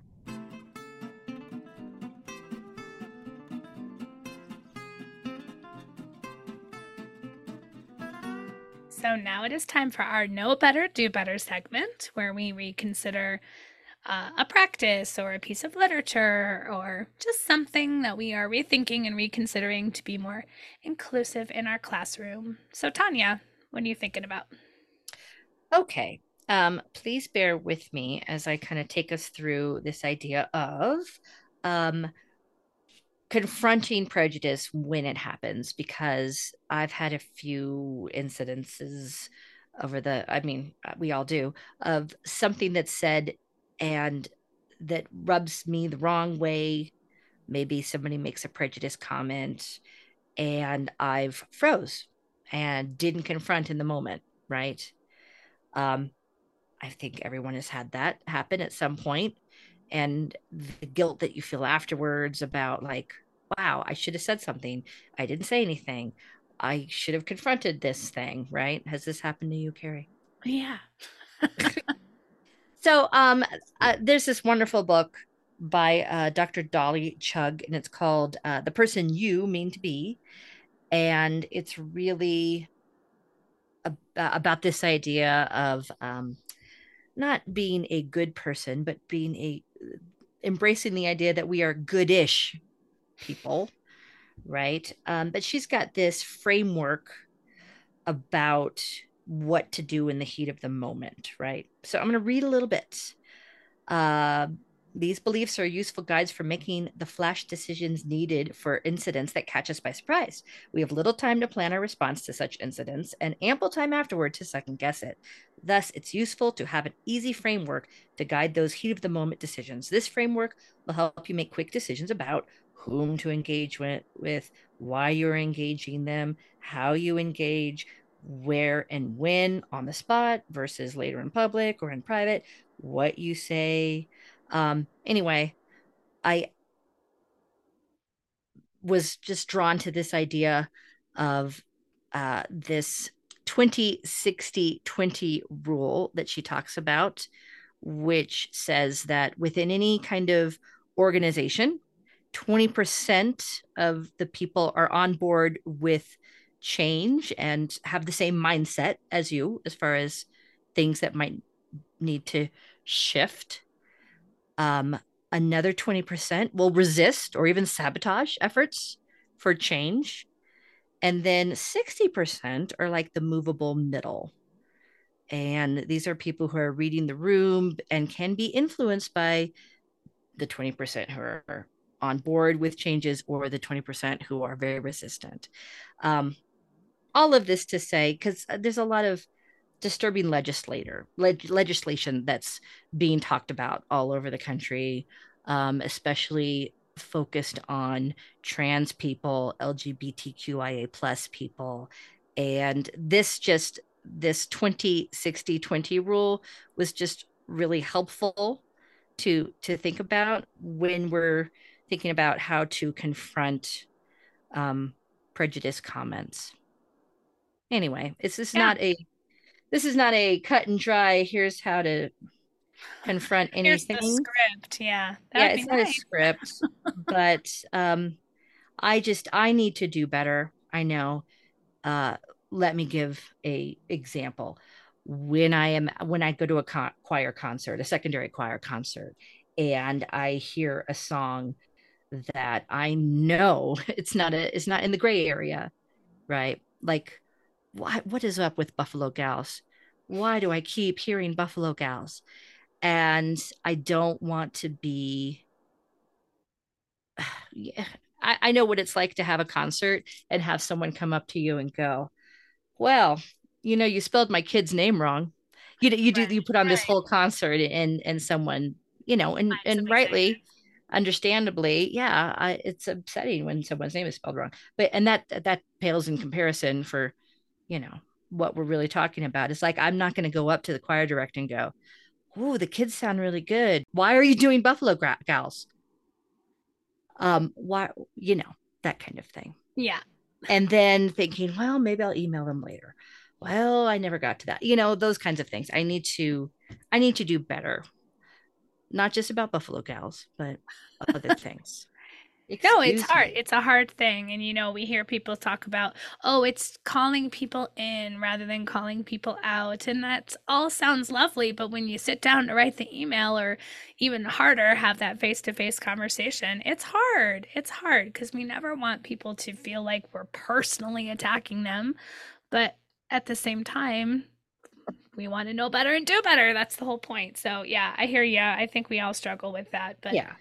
So now it is time for our Know Better, Do Better segment where we reconsider uh, a practice or a piece of literature or just something that we are rethinking and reconsidering to be more inclusive in our classroom. So, Tanya, what are you thinking about? Okay. Um, please bear with me as I kind of take us through this idea of um, confronting prejudice when it happens, because I've had a few incidences over the, I mean, we all do, of something that's said and that rubs me the wrong way. Maybe somebody makes a prejudice comment and I've froze and didn't confront in the moment, right? Um, I think everyone has had that happen at some point, and the guilt that you feel afterwards about like, wow, I should have said something. I didn't say anything. I should have confronted this thing, right? Has this happened to you, Carrie? Yeah. So, um, uh, there's this wonderful book by uh, Dr. Dolly Chugh and it's called uh, "The Person You Mean to Be," and it's really ab- about this idea of um, not being a good person, but being a embracing the idea that we are goodish people, right? Um, but she's got this framework about what to do in the heat of the moment, right? So I'm going to read a little bit. Uh, these beliefs are useful guides for making the flash decisions needed for incidents that catch us by surprise. We have little time to plan our response to such incidents and ample time afterward to second guess it. Thus, it's useful to have an easy framework to guide those heat of the moment decisions. This framework will help you make quick decisions about whom to engage with, why you're engaging them, how you engage, where and when on the spot versus later in public or in private, what you say, um, anyway, I was just drawn to this idea of uh, this 20 60 20 rule that she talks about, which says that within any kind of organization, 20% of the people are on board with change and have the same mindset as you as far as things that might need to shift um, another 20% will resist or even sabotage efforts for change. And then 60% are like the movable middle. And these are people who are reading the room and can be influenced by the 20% who are on board with changes or the 20% who are very resistant. Um, all of this to say because there's a lot of disturbing legislator leg- legislation that's being talked about all over the country, um, especially focused on trans people, LGBTQIA plus people, and this just this 20 60 20 rule was just really helpful to to think about when we're thinking about how to confront um, prejudice comments. Anyway, it's this is yeah. not a this is not a cut and dry. Here's how to confront anything. Here's the script, yeah. yeah, it's nice. not a script, but um, I just I need to do better. I know. Uh, let me give a example. When I am when I go to a co- choir concert, a secondary choir concert, and I hear a song that I know it's not a it's not in the gray area, right? Like what what is up with Buffalo Gals? Why do I keep hearing Buffalo Gals? And I don't want to be yeah, I, I know what it's like to have a concert and have someone come up to you and go, Well, you know, you spelled my kid's name wrong. You you do you put on right. this whole concert and and someone, you know, and and rightly understandably, yeah, I, it's upsetting when someone's name is spelled wrong. But and that that pales in comparison for you know what we're really talking about. It's like i'm not going to go up to the choir director and go oh the kids sound really good. Why are you doing buffalo gra- gals? Um why you know that kind of thing. Yeah. And then thinking well maybe i'll email them later. Well i never got to that. You know those kinds of things. I need to i need to do better. Not just about buffalo gals but other things Excuse no, it's hard. Me. It's a hard thing. And, you know, we hear people talk about, oh, it's calling people in rather than calling people out. And that all sounds lovely. But when you sit down to write the email or even harder, have that face to face conversation, it's hard. It's hard because we never want people to feel like we're personally attacking them. But at the same time, we want to know better and do better. That's the whole point. So, yeah, I hear you. I think we all struggle with that. But yeah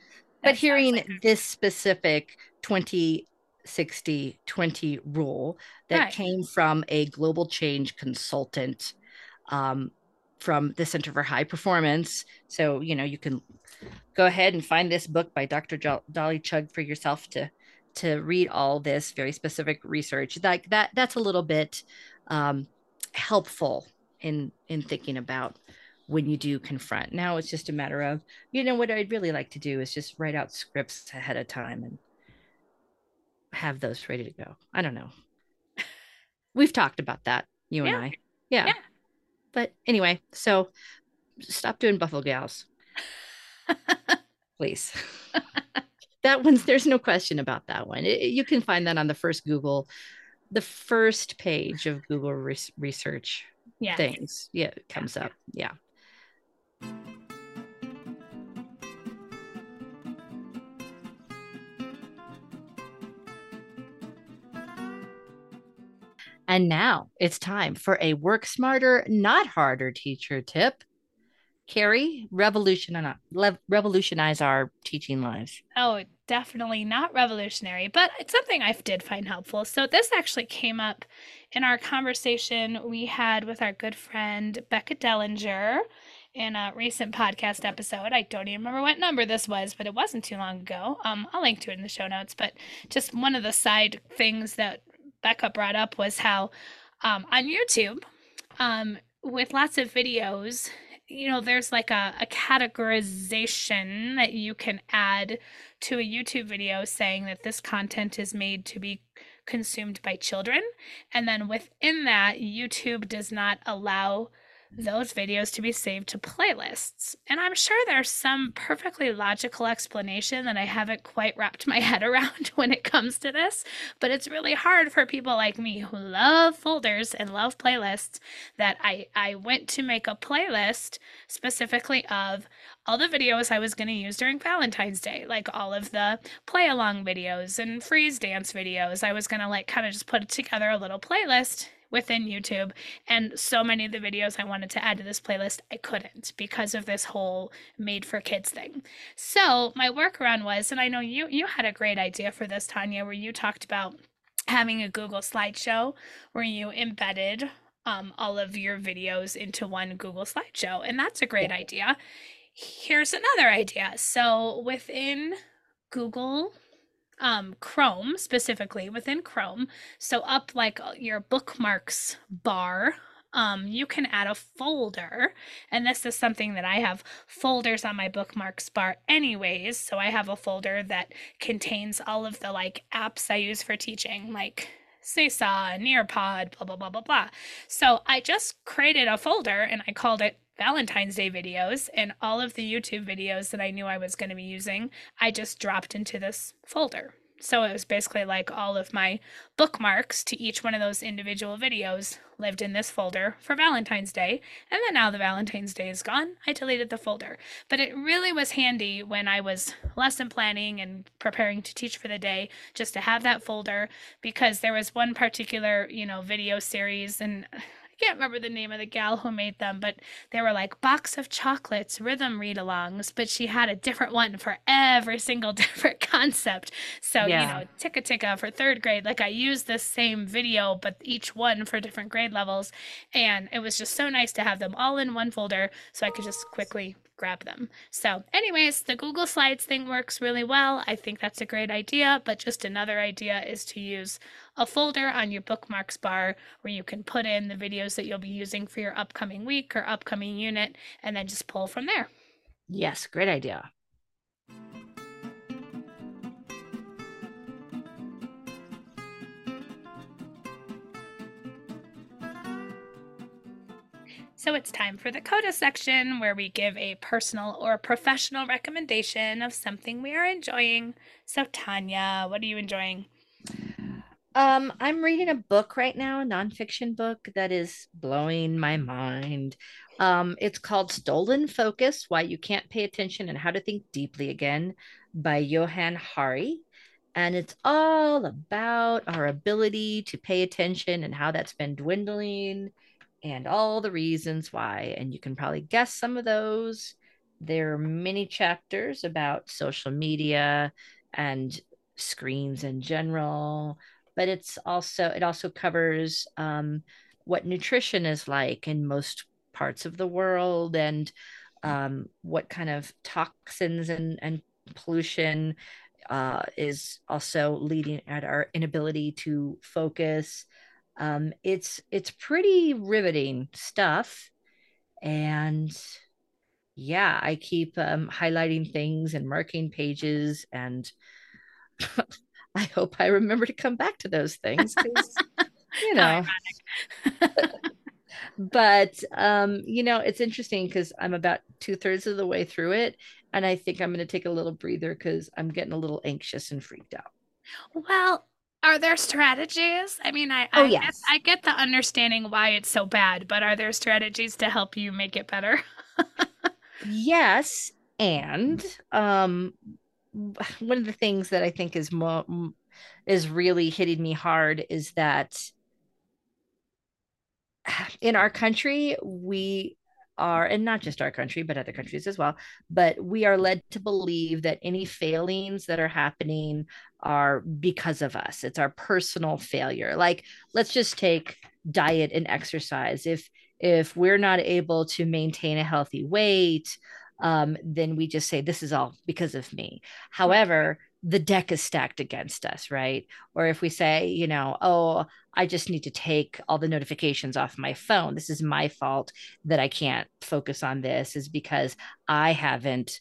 but hearing this specific 20 60 20 rule that right. came from a global change consultant um, from the Center for High Performance. So, you know, you can go ahead and find this book by Dr. Jo- Dolly Chugh for yourself to to read all this very specific research. Like that that's a little bit um, helpful in in thinking about when you do confront. Now it's just a matter of, you know, what I'd really like to do is just write out scripts ahead of time and have those ready to go. I don't know. We've talked about that, you yeah. and I. Yeah. yeah. But anyway, so stop doing Buffalo Gals. Please. that one's, there's no question about that one. It, you can find that on the first Google, the first page of Google re- research yeah. things. Yeah, it comes up. Yeah. And now it's time for a work smarter, not harder teacher tip. Carrie, revolutionize, revolutionize our teaching lives. Oh, definitely not revolutionary, but it's something I did find helpful. So, this actually came up in our conversation we had with our good friend Becca Dellinger in a recent podcast episode. I don't even remember what number this was, but it wasn't too long ago. Um, I'll link to it in the show notes. But just one of the side things that Becca brought up was how um, on YouTube, um, with lots of videos, you know, there's like a, a categorization that you can add to a YouTube video saying that this content is made to be consumed by children. And then within that, YouTube does not allow those videos to be saved to playlists. And I'm sure there's some perfectly logical explanation that I haven't quite wrapped my head around when it comes to this, but it's really hard for people like me who love folders and love playlists that I I went to make a playlist specifically of all the videos I was going to use during Valentine's Day, like all of the play along videos and freeze dance videos. I was going to like kind of just put together a little playlist within YouTube. And so many of the videos I wanted to add to this playlist, I couldn't because of this whole made for kids thing. So my workaround was, and I know you you had a great idea for this, Tanya, where you talked about having a Google slideshow where you embedded um, all of your videos into one Google slideshow. And that's a great Yeah. idea. Here's another idea. So within Google um, Chrome, specifically within Chrome, so up like uh, your bookmarks bar um, you can add a folder. And this is something that I have folders on my bookmarks bar, anyways. So I have a folder that contains all of the like apps I use for teaching, like Seesaw, Nearpod, blah, blah, blah, blah, blah. So I just created a folder and I called it Valentine's Day videos and all of the YouTube videos that I knew I was going to be using, I just dropped into this folder. So it was basically like all of my bookmarks to each one of those individual videos lived in this folder for Valentine's Day. And then now the Valentine's Day is gone, I deleted the folder. But it really was handy when I was lesson planning and preparing to teach for the day just to have that folder because there was one particular, you know, video series and can't remember the name of the gal who made them, but they were like box of chocolates rhythm read alongs, but she had a different one for every single different concept. So, yeah. you know, Ticka Ticka for third grade, like I used this same video, but each one for different grade levels. And it was just so nice to have them all in one folder so I could just quickly grab them. So, anyways, the Google Slides thing works really well. I think that's a great idea, but just another idea is to use a folder on your bookmarks bar where you can put in the videos that you'll be using for your upcoming week or upcoming unit and then just pull from there. Yes, great idea. So it's time for the CODA section where we give a personal or professional recommendation of something we are enjoying. So, Tanya, what are you enjoying? Um, I'm reading a book right now, a nonfiction book that is blowing my mind. Um, it's called Stolen Focus Why You Can't Pay Attention and How to Think Deeply Again by Johann Hari. And it's all about our ability to pay attention and how that's been dwindling and all the reasons why. And you can probably guess some of those. There are many chapters about social media and screens in general, but it's also it also covers um, what nutrition is like in most parts of the world and um, what kind of toxins and, and pollution uh, is also leading at our inability to focus um, it's it's pretty riveting stuff, and yeah, I keep um, highlighting things and marking pages, and I hope I remember to come back to those things you know. but um, you know, it's interesting because I'm about two thirds of the way through it, and I think I'm going to take a little breather because I'm getting a little anxious and freaked out. Well, are there strategies? I mean, I oh, I, yes. get, I get the understanding why it's so bad, but are there strategies to help you make it better? yes, and um, one of the things that I think is more is really hitting me hard is that in our country we are, and not just our country, but other countries as well, but we are led to believe that any failings that are happening are because of us. It's our personal failure. Like, let's just take diet and exercise. If if we're not able to maintain a healthy weight, um, then we just say this is all because of me. However, the deck is stacked against us, right? Or if we say, you know, oh, I just need to take all the notifications off my phone. This is my fault that I can't focus on this, is because I haven't,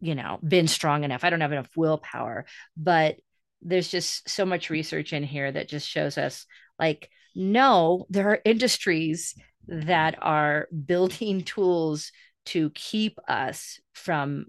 you know, been strong enough. I don't have enough willpower. But there's just so much research in here that just shows us like, no, there are industries that are building tools to keep us from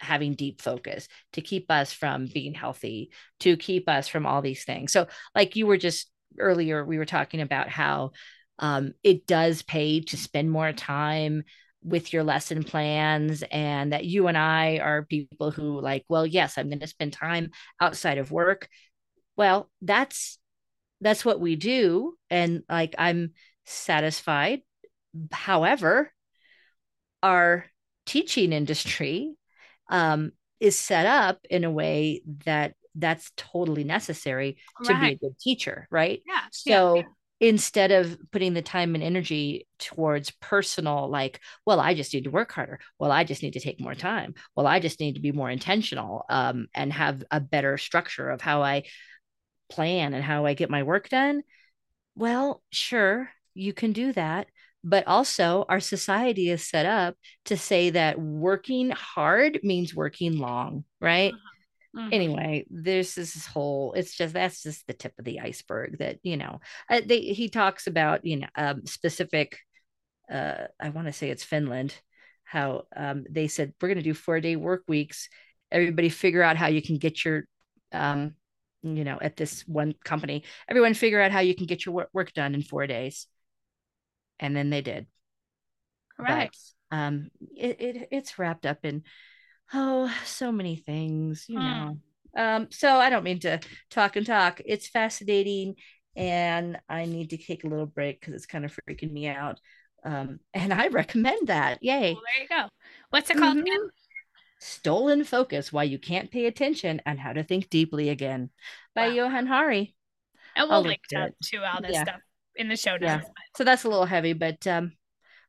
having deep focus, to keep us from being healthy, to keep us from all these things. So, like you were just earlier, we were talking about how um, it does pay to spend more time with your lesson plans and that you and I are people who like well yes I'm going to spend time outside of work. Well that's that's what we do and like I'm satisfied. However our teaching industry um, is set up in a way that that's totally necessary to be a good teacher, right? Yeah. Yeah. So Yeah. instead of putting the time and energy towards personal, like, well, I just need to work harder. Well, I just need to take more time. Well, I just need to be more intentional um, and have a better structure of how I plan and how I get my work done. Well, sure, you can do that. But also, our society is set up to say that working hard means working long, right? Mhm. Anyway, there's this whole, it's just, that's just the tip of the iceberg that, you know, uh, they, he talks about, you know, um, specific, uh, I want to say it's Finland, how um, they said, we're going to do four day work weeks. Everybody figure out how you can get your, um, you know, at this one company, everyone figure out how you can get your work done in four days and then they did. Right. But um, it, it it's wrapped up in oh so many things, you Hmm. know. Um, so I don't mean to talk and talk. It's fascinating, and I need to take a little break because it's kind of freaking me out. Um, and I recommend that. Yay! Well, there you go. What's it called again? Mhm. Stolen Focus: Why You Can't Pay Attention and How to Think Deeply Again by Wow. Johann Hari. And I'll we'll link link to to, to all this Yeah. stuff in the show Yeah. notes. So that's a little heavy, but um,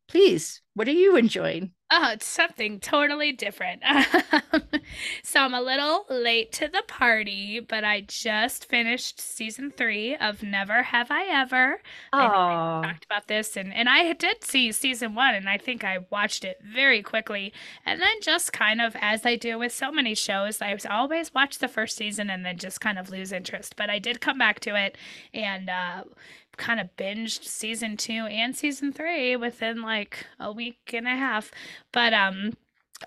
please, what are you enjoying? Oh, it's something totally different. so I'm a little late to the party, but I just finished season three of Never Have I Ever. I Oh, talked about this and and I did see season 1 and I think I watched it very quickly and then just kind of as I do with so many shows I always watch the first season and then just kind of lose interest but I did come back to it and uh kind of binged season 2 and season 3 within like a week and a half. But um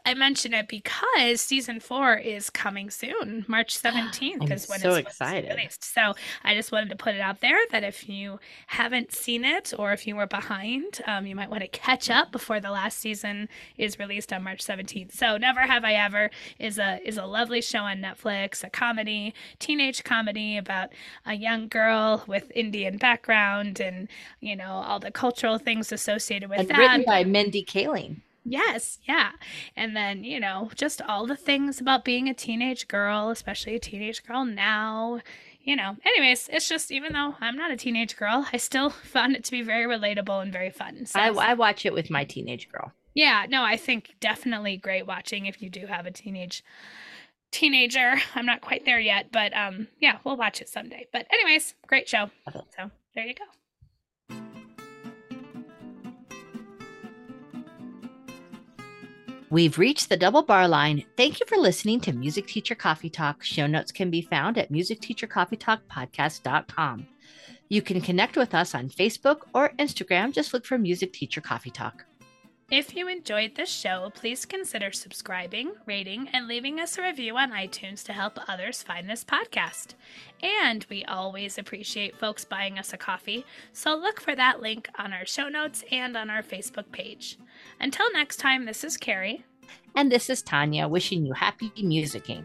I mention it because season four is coming soon. March 17th I'm is when so it's supposed to be excited. released. So I just wanted to put it out there that if you haven't seen it or if you were behind, um, you might want to catch up before the last season is released on March 17th. So Never Have I Ever is a is a lovely show on Netflix, a comedy, teenage comedy about a young girl with Indian background and you know all the cultural things associated with and that. written by Mindy Kaling. Yes, yeah. And then, you know, just all the things about being a teenage girl, especially a teenage girl now. You know, anyways, it's just, even though I'm not a teenage girl, I still found it to be very relatable and very fun. So, I, I watch it with my teenage girl. yeah, no, I think definitely great watching if you do have a teenage teenager. I'm not quite there yet, but um, yeah, we'll watch it someday. But, anyways, great show. So, there you go. We've reached the double bar line. Thank you for listening to Music Teacher Coffee Talk. Show notes can be found at musicteachercoffeetalkpodcast.com. You can connect with us on Facebook or Instagram. Just look for Music Teacher Coffee Talk. If you enjoyed this show, please consider subscribing, rating, and leaving us a review on iTunes to help others find this podcast. And we always appreciate folks buying us a coffee, so look for that link on our show notes and on our Facebook page. Until next time, this is Carrie. And this is Tanya wishing you happy musicking.